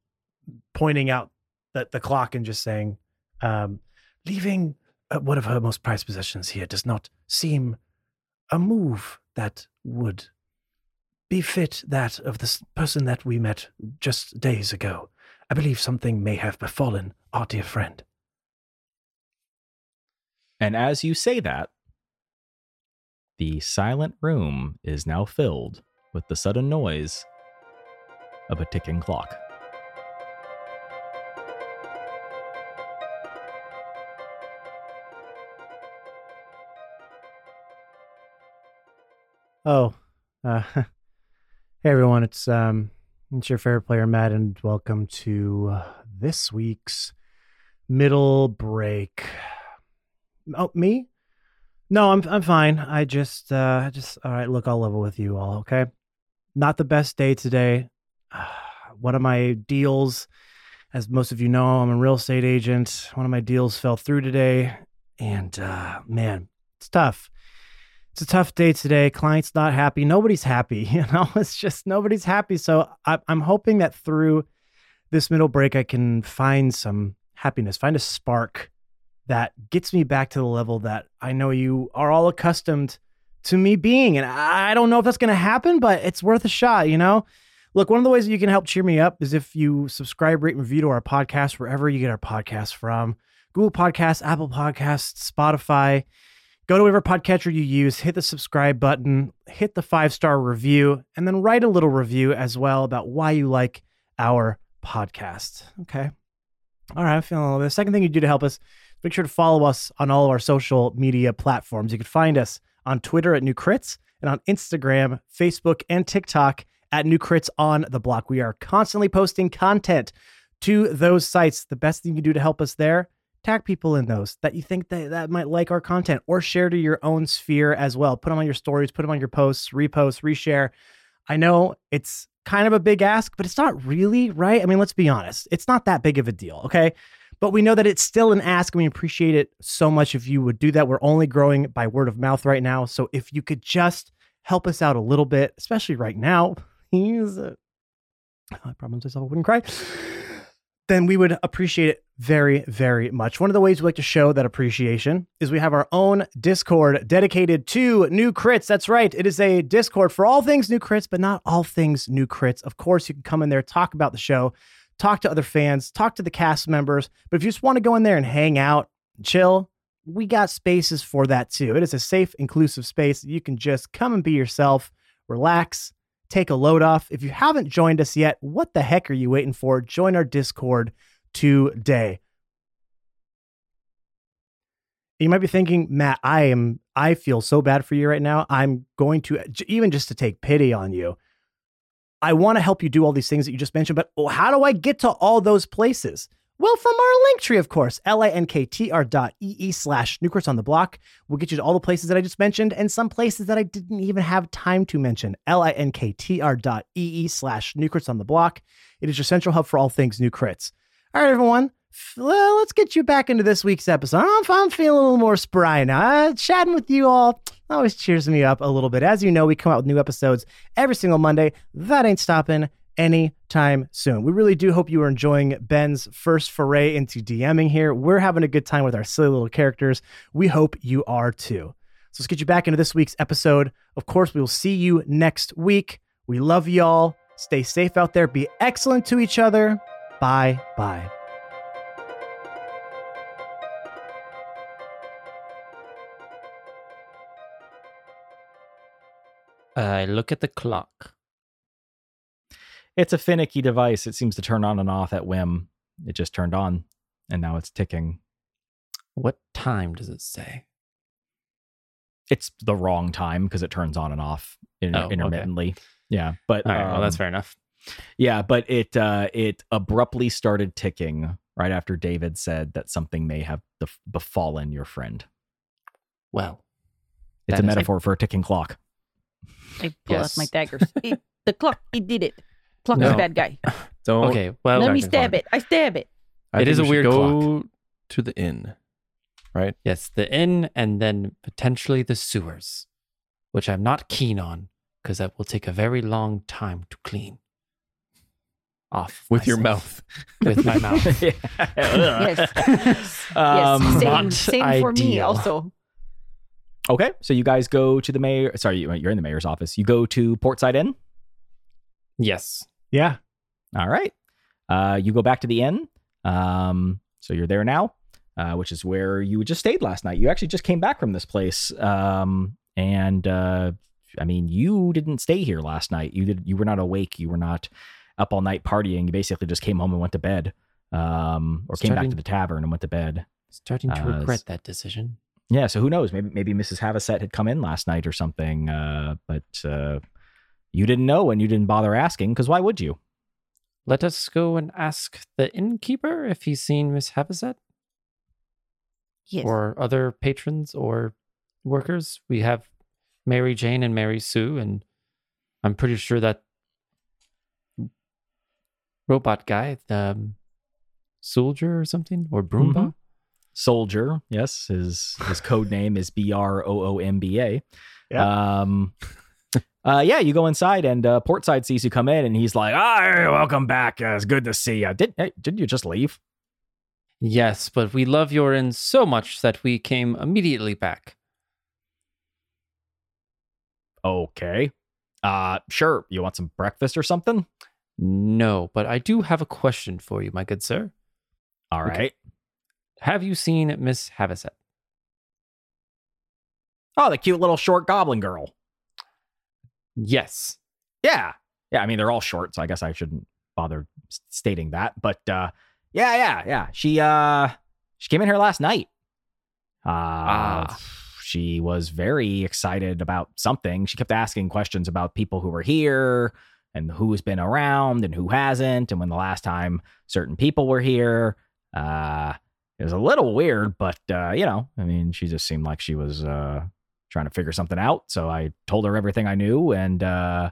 pointing out that the clock and just saying, um, "Leaving uh, one of her most prized possessions here does not seem a move that would befit that of the person that we met just days ago. I believe something may have befallen our dear friend." And as you say that, the silent room is now filled with the sudden noise of a ticking clock. Oh, uh, hey everyone! It's um, it's your favorite player Matt, and welcome to uh, this week's middle break. Oh, me? No, I'm I'm fine. I just uh, just all right. Look, I'll level with you all. Okay, not the best day today. One of my deals, as most of you know, I'm a real estate agent. One of my deals fell through today, and uh, man, it's tough it's a tough day today. Client's not happy. Nobody's happy. You know, it's just nobody's happy. So I, I'm hoping that through this middle break, I can find some happiness, find a spark that gets me back to the level that I know you are all accustomed to me being. And I don't know if that's going to happen, but it's worth a shot, you know? Look, one of the ways that you can help cheer me up is if you subscribe, rate, and review to our podcast wherever you get our podcast from Google Podcasts, Apple Podcasts, Spotify. Go to whatever podcatcher you use, hit the subscribe button, hit the five star review, and then write a little review as well about why you like our podcast. Okay. All right. I'm feeling a little bit. The second thing you do to help us, make sure to follow us on all of our social media platforms. You can find us on Twitter at New Crits and on Instagram, Facebook, and TikTok at New Crits on the block. We are constantly posting content to those sites. The best thing you can do to help us there tag people in those that you think that, that might like our content or share to your own sphere as well. Put them on your stories put them on your posts repost reshare. I know it's kind of a big ask but it's not really right? I mean let's be honest. It's not that big of a deal okay? But we know that it's still an ask and we appreciate it so much if you would do that. We're only growing by word of mouth right now so if you could just help us out a little bit especially right now please i promised myself i wouldn't cry then we would appreciate it very, very much. One of the ways we like to show that appreciation is we have our own Discord dedicated to new crits. That's right. It is a Discord for all things new crits, but not all things new crits. Of course, you can come in there, talk about the show, talk to other fans, talk to the cast members. But if you just want to go in there and hang out, chill, we got spaces for that too. It is a safe, inclusive space. You can just come and be yourself, relax, take a load off. If you haven't joined us yet, what the heck are you waiting for? Join our Discord today. You might be thinking, Matt, I am I feel so bad for you right now. I'm going to even just to take pity on you. I want to help you do all these things that you just mentioned, but oh, how do I get to all those places? Well, from our link tree, of course, linktr dot ee slash newcrits on the block will get you to all the places that I just mentioned and some places that I didn't even have time to mention. linktr dot ee slash newcrits on the block. It is your central hub for all things new crits. All right, everyone. let's get you back into this week's episode. I'm, I'm feeling a little more spry now. Uh, chatting with you all always cheers me up a little bit. As you know, we come out with new episodes every single Monday. That ain't stopping anytime soon. We really do hope you are enjoying Ben's first foray into DMing here. We're having a good time with our silly little characters. We hope you are too. So let's get you back into this week's episode. Of course, we will see you next week. We love y'all. Stay safe out there. Be excellent to each other. Bye bye. I look at the clock. It's a finicky device. It seems to turn on and off at whim. It just turned on and now it's ticking. What time does it say? It's the wrong time because it turns on and off in- Oh, okay. intermittently. Yeah, but All right, well, that's um, fair enough. Yeah, but it uh, it abruptly started ticking right after David said that something may have bef- befallen your friend. Well, It's a is- metaphor for a ticking clock. I pull Yes. out my daggers. It- the clock, it did it. Clock No. is bad guy. Don't. okay. Well, Let me stab Clark. it. I stab it. I It think is a we should weird go to the inn, right? yes, the inn and then potentially the sewers, which I'm not keen on because that will take a very long time to clean. Off With your mouth. With my mouth. Yes. Um, yes. Same, not same for me also. Okay, so you guys go to the mayor. Sorry, you- you're in the mayor's office. You go to Portside Inn. Yes. Yeah. All right. Uh, you go back to the inn. Um, so you're there now, uh, which is where you just stayed last night. You actually just came back from this place. Um, and uh, I mean, you didn't stay here last night. You did. You were not awake. You were not up all night partying. You basically just came home and went to bed. Um, or came back to the tavern and went to bed. Starting to Uh, regret that decision. Yeah, so who knows? Maybe maybe Mrs. Havasset had come in last night or something, uh, but uh, you didn't know and you didn't bother asking because why would you? Let us go and ask the innkeeper if he's seen Miss Havasset Yes. or other patrons or workers. We have Mary Jane and Mary Sue, and I'm pretty sure that robot guy, the um, soldier or something, or Broomba. Mhm. Soldier, yes, his his code name is B R O O M B A. Um, uh, yeah, you go inside and uh, Portside sees you come in and he's like, "Ah, welcome back. Uh, it's good to see you. Did hey, didn't you just leave?" Yes, but we love your inn so much that we came immediately back. Okay, uh, sure. You want some breakfast or something? No, but I do have a question for you, my good sir. All right. Okay. Have you seen Miss Havasset? Oh, the cute little short goblin girl. Yes. Yeah. Yeah. I mean, they're all short, so I guess I shouldn't bother stating that. But uh, yeah, yeah, yeah. She uh, she came in here last night. Uh, Ah. she was very excited about something. She kept asking questions about people who were here and who's been around and who hasn't, and when the last time certain people were here. Uh, it was a little weird, but uh, you know, I mean, she just seemed like she was uh trying to figure something out. So I told her everything I knew, and uh,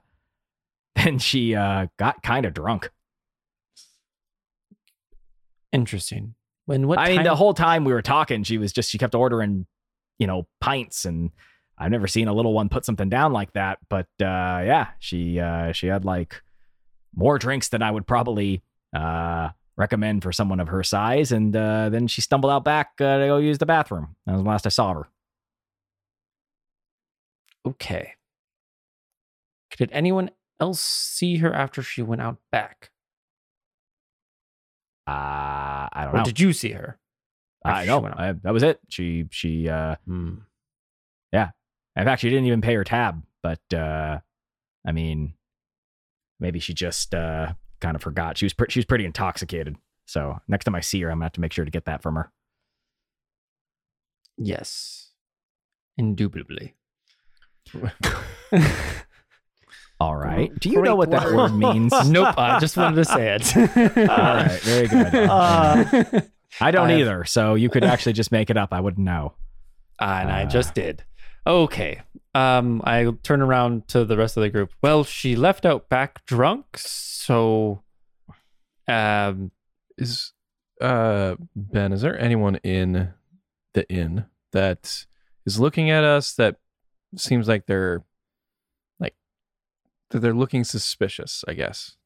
then she uh, got kind of drunk. Interesting. When what I mean, the whole time we were talking, she was just she kept ordering, you know, pints, and I've never seen a little one put something down like that. But uh, yeah, she uh, she had like more drinks than I would probably uh, recommend for someone of her size, and uh, then she stumbled out back uh, to go use the bathroom. That was the last I saw her. Okay. Did anyone else see her after she went out back? Uh, I don't Or know. did you see her? I know? I, that was it. She she uh, Hmm. In fact, she didn't even pay her tab, but uh, I mean, maybe she just uh, kind of forgot. She was pre- she was pretty intoxicated. So next time I see her, I'm gonna have to make sure to get that from her. Yes. Indubitably. All right. Do you know what that word means? nope. I just wanted to say it. All right. Very good. Uh, I don't I have- either. So you could actually just make it up. I wouldn't know. and I Uh. just did. Okay. Um, I turn around to the rest of the group. Well, she left out back drunk, so um Is uh Ben, is there anyone in the inn that is looking at us that seems like they're like that they're looking suspicious, I guess.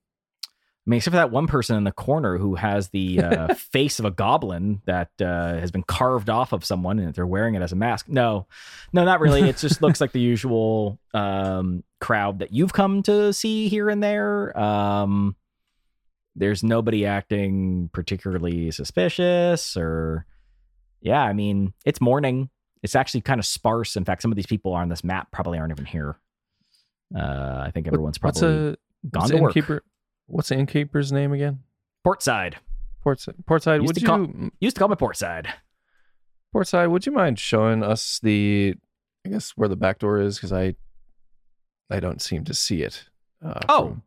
I mean, except for that one person in the corner who has the uh, face of a goblin that uh, has been carved off of someone and they're wearing it as a mask. No, no, not really. It just looks like the usual um, crowd that you've come to see here and there. Um, there's nobody acting particularly suspicious or, yeah, I mean, it's morning. It's actually kind of sparse. In fact, some of these people on this map probably aren't even here. Uh, I think everyone's What's probably a gone what's to the work. What's the innkeeper's name again? Portside. Portside. Portside. Used Would to you call- Used to call me Portside. Portside? Would you mind showing us the? I guess where the back door is because I, I don't seem to see it. Uh, Oh.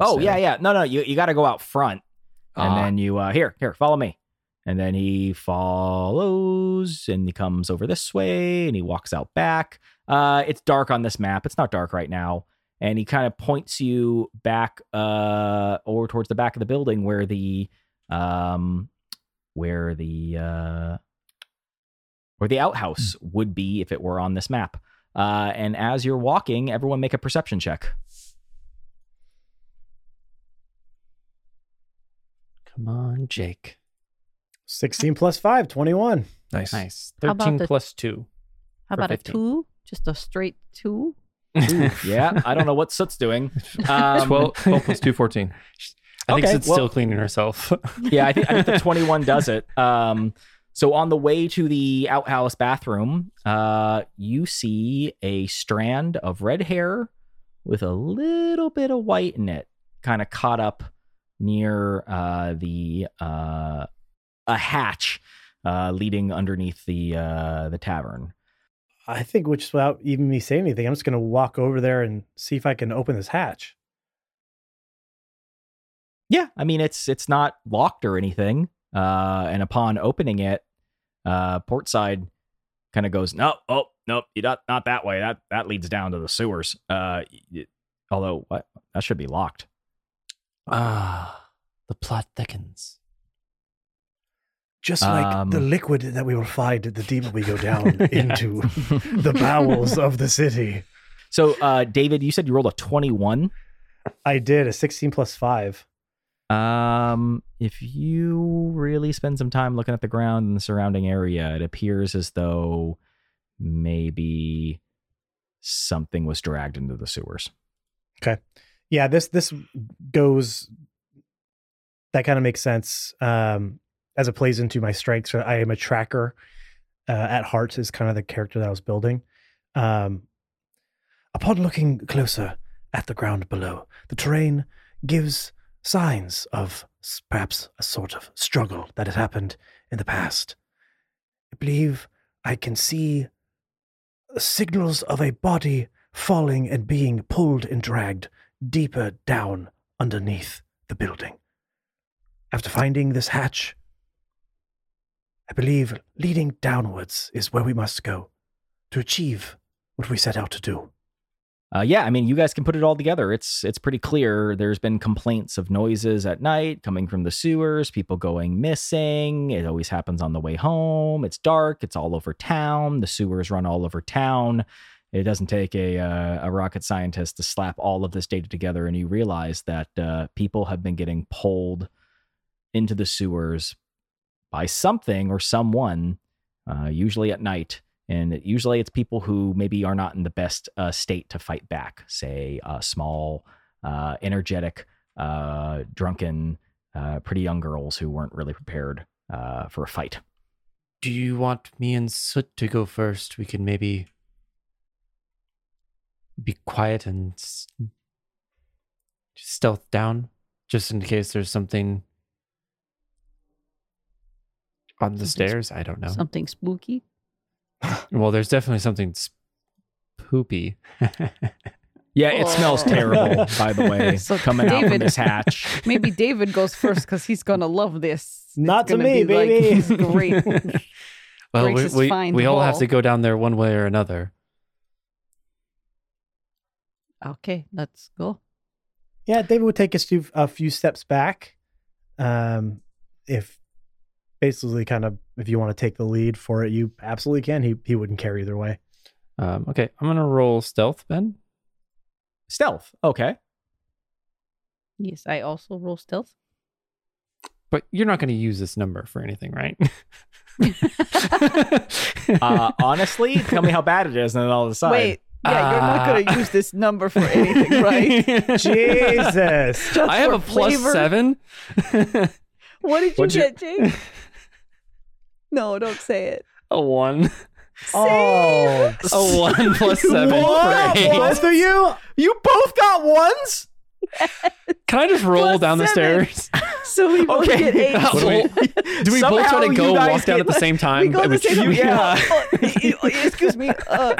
Oh yeah, standing. yeah. No, no. You you got to go out front, and Ah. then you uh here here follow me, and then he follows, and he comes over this way, and he walks out back. Uh, it's dark on this map. It's not dark right now, and he kind of points you back uh over towards the back of the building where the um where the uh where the outhouse would be if it were on this map. Uh, and as you're walking, everyone make a perception check. Come on, Jake. 16 plus 5, 21. Nice. Nice. How about 13 the- plus 2. How For about 15. a two? Just a straight two? yeah, I don't know what Soot's doing. Um, 12, 12 plus 2, 14. I think Okay, Sid's well- still cleaning herself. yeah, I think I think the 21 does it. Um, so on the way to the outhouse bathroom, uh, you see a strand of red hair with a little bit of white in it, kind of caught up near uh, the uh, a hatch uh, leading underneath the uh, the tavern. I think, which without even me saying anything, I'm just going to walk over there and see if I can open this hatch. Yeah, I mean it's it's not locked or anything. Uh, and upon opening it, uh, Portside kind of goes, "No, oh, nope, you not not that way. That that leads down to the sewers." Uh, y- although what that should be locked. ah, the plot thickens. Just like the Um, liquid that we will find the deeper we go down into the bowels of the city. So, uh, David, you said you rolled a twenty-one. I did a 16 plus 5. Um, if you really spend some time looking at the ground and the surrounding area, it appears as though maybe something was dragged into the sewers. Okay. Yeah, this this goes that kind of makes sense um as it plays into my strengths. I am a tracker uh, at heart is kind of the character that I was building. Um upon looking closer at the ground below, the terrain gives signs of perhaps a sort of struggle that has happened in the past. I believe I can see signals of a body falling and being pulled and dragged deeper down underneath the building. After finding this hatch, I believe leading downwards is where we must go to achieve what we set out to do. Uh, yeah, I mean, you guys can put it all together. It's it's pretty clear. There's been complaints of noises at night coming from the sewers, people going missing. It always happens on the way home. It's dark. It's all over town. The sewers run all over town. It doesn't take a uh, a rocket scientist to slap all of this data together, and you realize that uh, people have been getting pulled into the sewers by something or someone, uh, usually at night. And usually it's people who maybe are not in the best uh, state to fight back, say, uh, small, uh, energetic, uh, drunken, uh, pretty young girls who weren't really prepared uh, for a fight. Do you want me and Soot to go first? We can maybe be quiet and stealth down, just in case there's something on the Something sp- stairs. I don't know. Something spooky? Well, there's definitely something poopy. Yeah, it smells Oh. terrible, by the way, So coming out from this hatch. Maybe David goes first because he's gonna love this. Not to gonna me, be like baby. his great. well, we, Grace's we, find we all have to go down there one way or another. okay, let's go. Yeah, David would take us few, a few steps back. Um, if basically kind of if you want to take the lead for it, you absolutely can. He he wouldn't care either way. Um, okay, I'm gonna roll stealth, Ben. Stealth. Okay. Yes, I also roll stealth. But you're not going to use this number for anything, right? Uh, honestly, tell me how bad it is, and then I'll decide. Wait, yeah, you're not Uh, going to use this number for anything, right? Jesus. Just I have a plus flavor? seven. What did you What'd you- get, Jake? No, don't say it. a one. Oh, A one plus seven What? for eight. both of you? You both got ones. Can I just roll Plus down the stairs? So we both Okay. get eight. What do we- Do we both Somehow try to you go guys walk down get- at the same time? we go the Which- same way. yeah. Oh, y- y- excuse me. Uh,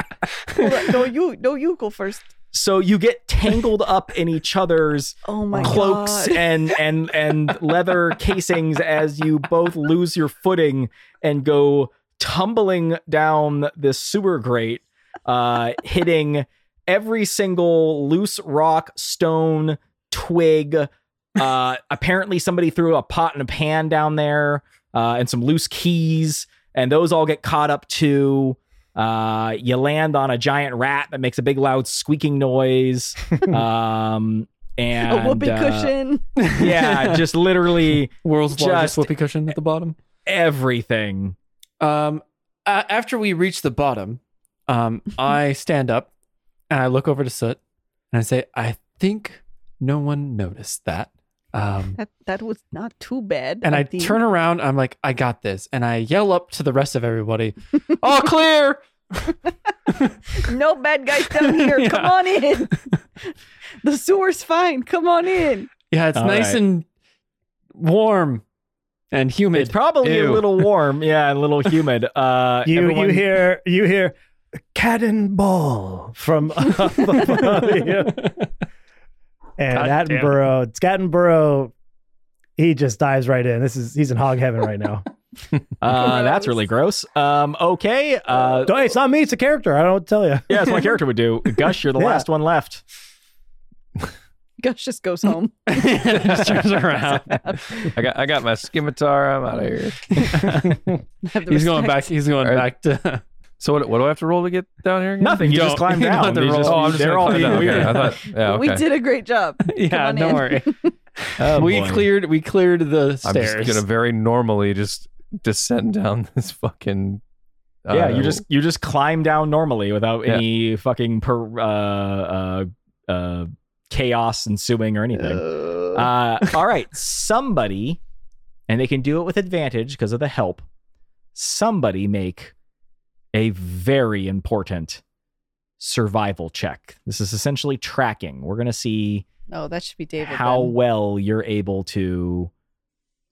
hold on. No, you, no, you go first. So you get tangled up in each other's Oh cloaks god. and and and leather casings as you both lose your footing and go tumbling down this sewer grate, uh, hitting every single loose rock, stone, twig. Uh, apparently, somebody threw a pot and a pan down there, uh, and some loose keys, and those all get caught up too. Uh, you land on a giant rat that makes a big loud squeaking noise. um, and a whoopee uh, cushion. yeah, just literally World's largest Just- whoopee cushion at the bottom. everything. Um, uh, after we reach the bottom, um, I stand up and I look over to Soot and I say, "I think no one noticed that." Um, That that was not too bad. and I think. turn around. I'm like, "I got this," and I yell up to the rest of everybody, "All clear!" No bad guys down here. Yeah. Come on in. the sewer's fine. Come on in. Yeah, it's All nice right. and warm and humid. It's probably Ew. a little warm, yeah, a little humid. Uh, You everyone- you hear you hear cannonball from up above you. And God damn it. Attenborough, Scattenborough, he just dives right in. This is he's in hog heaven right now. Uh, that's really gross. Um, okay. Uh, Don't- it's not me, it's a character. I don't know what to tell you. yeah, it's what my character would do. Gush, you're the Yeah. last one left. Gush just goes home. just turns around. I got I got my scimitar. I'm out of here. Have the He's going back. He's going All back to. So what, what do I have to roll to get down here? Again? Nothing. You, You just climb down. You just- Oh, I'm just they're all climb being down. weird. Okay, I thought. Yeah. Okay. We did a great job. Come Yeah, on don't in. worry. Oh, we boy. cleared. We cleared the stairs. I'm just gonna very normally just descend down this fucking. uh, yeah, you just you just climb down normally without Yeah. any fucking per, uh, uh, uh, chaos ensuing or anything. Uh, Uh, all right, somebody, and they can do it with advantage because of the help. Somebody make a very important survival check. This is essentially tracking. We're gonna see oh, that should be David. how then. well you're able to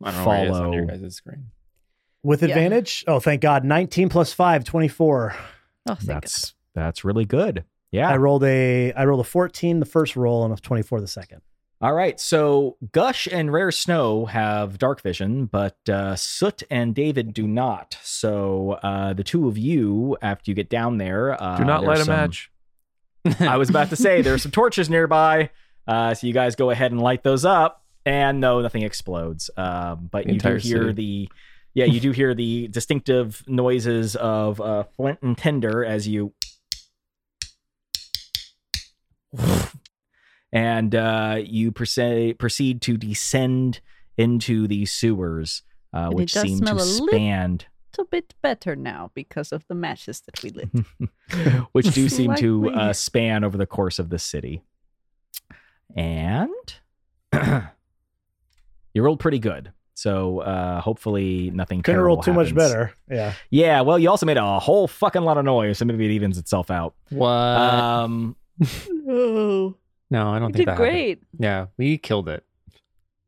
I don't know where it is on your follow. guys' screen. With Yeah. advantage? Oh, thank God. 19 plus 5, 24. Oh, thank That's that's really good. Yeah. I rolled a I rolled a 14 the first roll and a 24 the second. All right, so Gush and Rare Snow have dark vision, but uh, Soot and David do not. So uh, the two of you, after you get down there, uh, do not light a match. I was about to say there are some torches nearby, uh, so you guys go ahead and light those up. And no, nothing explodes. Um, but The you do hear city. the, yeah, you do hear the distinctive noises of uh, flint and tinder as you. And uh, you proceed proceed to descend into the sewers, uh, which seem to smell a span, a bit better now because of the matches that we lit. which do seem to uh, span over the course of the city. And you rolled pretty good. So uh, hopefully nothing Couldn't terrible roll too much better. Yeah. Yeah, well, you also made a whole fucking lot of noise, so maybe it evens itself out. What? Um, oh, no, I don't think did that happened. great. Yeah, we killed it.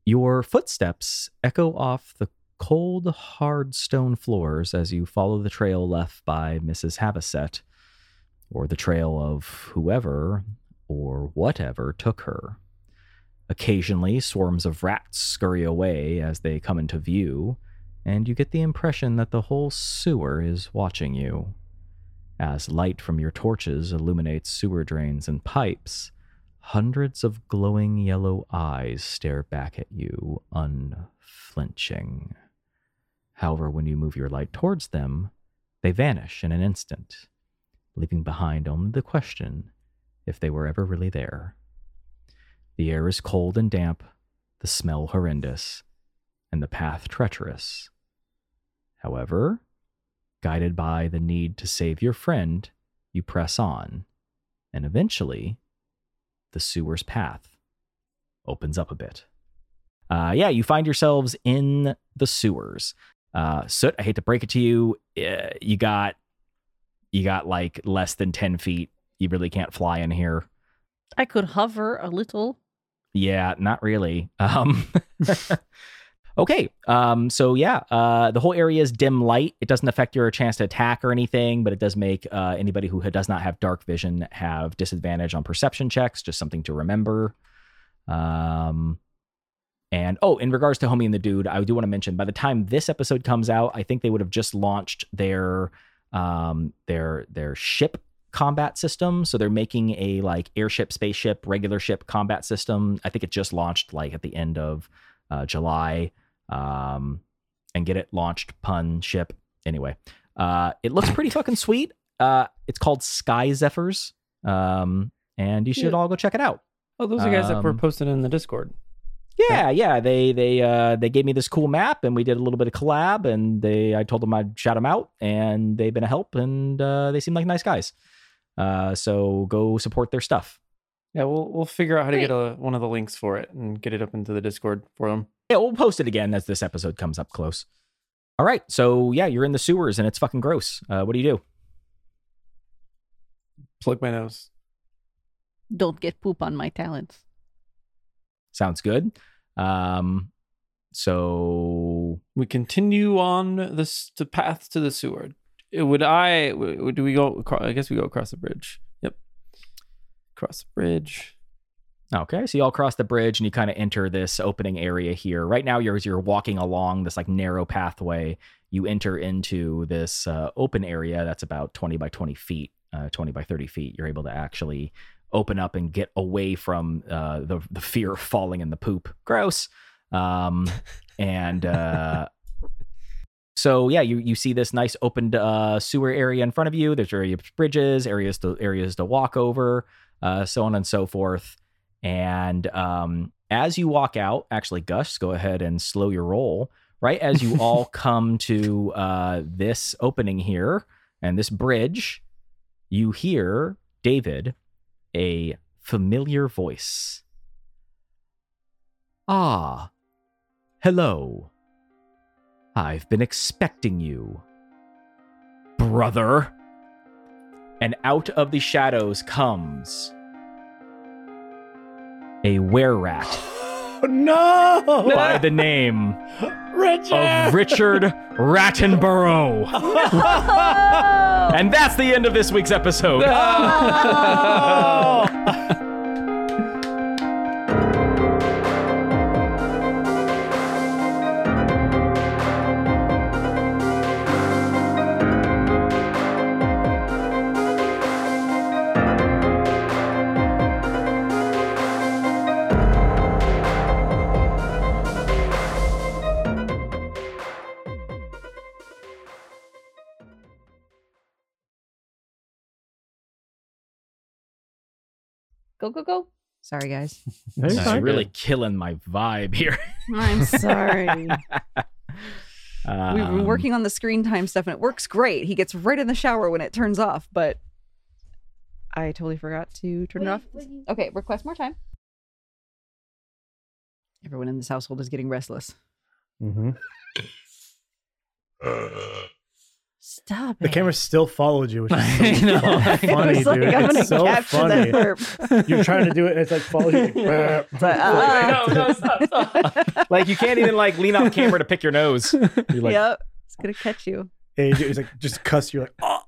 your footsteps echo off the cold, hard stone floors as you follow the trail left by Mrs. Havasset, or the trail of whoever or whatever took her. Occasionally, swarms of rats scurry away as they come into view, and you get the impression that the whole sewer is watching you. As light from your torches illuminates sewer drains and pipes, hundreds of glowing yellow eyes stare back at you, unflinching. However, when you move your light towards them, they vanish in an instant, leaving behind only the question if they were ever really there. The air is cold and damp, the smell horrendous, and the path treacherous. However, guided by the need to save your friend, you press on, and eventually, the sewer's path opens up a bit. Uh, yeah, you find yourselves in the sewers. Uh, Soot, I hate to break it to you, uh, you got you got like less than ten feet. You really can't fly in here. I could hover a little. Yeah, not really. Um, okay. Um, so yeah, uh, the whole area is dim light. It doesn't affect your chance to attack or anything, but it does make uh, anybody who does not have dark vision have disadvantage on perception checks. Just something to remember. Um, and oh, in regards to Homie and the Dude, I do want to mention by the time this episode comes out, I think they would have just launched their um their their ship combat system. So they're making a like airship, spaceship, regular ship combat system. I think it just launched like at the end of uh, July. Um, and get it launched pun ship anyway. Uh, it looks pretty fucking sweet. Uh, it's called Sky Zephyrs. Um, and you should Yeah. all go check it out. Oh, those are guys that were Um, posted in the Discord. Yeah, yeah. They they uh they gave me this cool map and we did a little bit of collab and they I told them I'd shout them out and they've been a help and uh they seem like nice guys. Uh so go support their stuff. Yeah, we'll we'll figure out how to Great. get a, one of the links for it and get it up into the Discord for them. Yeah, we'll post it again as this episode comes up close. All right. So yeah, you're in the sewers and it's fucking gross. Uh what do you do? Plug my nose. Don't get poop on my talents. Sounds good. Um so We continue on this the path to the sewer. Uh, Would I? w- Do we go? acro- I guess we go across the bridge. Yep. Across the bridge. Okay, so you all cross the bridge and you kind of enter this opening area here. Right now, you're as you're walking along this like narrow pathway. You enter into this uh, open area that's about 20 by 20 feet, uh, 20 by 30 feet. You're able to actually open up and get away from uh, the the fear of falling in the poop. Gross. Um, and uh, so yeah, you you see this nice opened uh, sewer area in front of you. There's various bridges, areas to areas to walk over, uh, so on and so forth. And um, as you walk out, actually, Gus, go ahead and slow your roll. Right as you all come to uh, this opening here and this bridge, you hear David, a familiar voice. Ah, hello. I've been expecting you, brother. And out of the shadows comes a were rat no! by the name Richard! of Richard Rattenborough. and that's the end of this week's episode. Go, go, go. Sorry, guys. No, you're It's really killing my vibe here. I'm sorry. We've been Um, working on the screen time stuff and it works great. He gets right in the shower when it turns off, but I totally forgot to turn it off. Okay, request more time. Everyone in this household is getting restless. Mhm. Stop The it. camera still followed you, which is I so know. fucking I funny, was like, dude. I'm It's so funny. that. You're trying to do it, and it's like follow you. Like, It's like, ah. no, no, stop, stop. like you can't even like lean off camera to pick your nose. You're like, yep. It's gonna catch you. Yeah, you it's like just cuss. You're like, oh.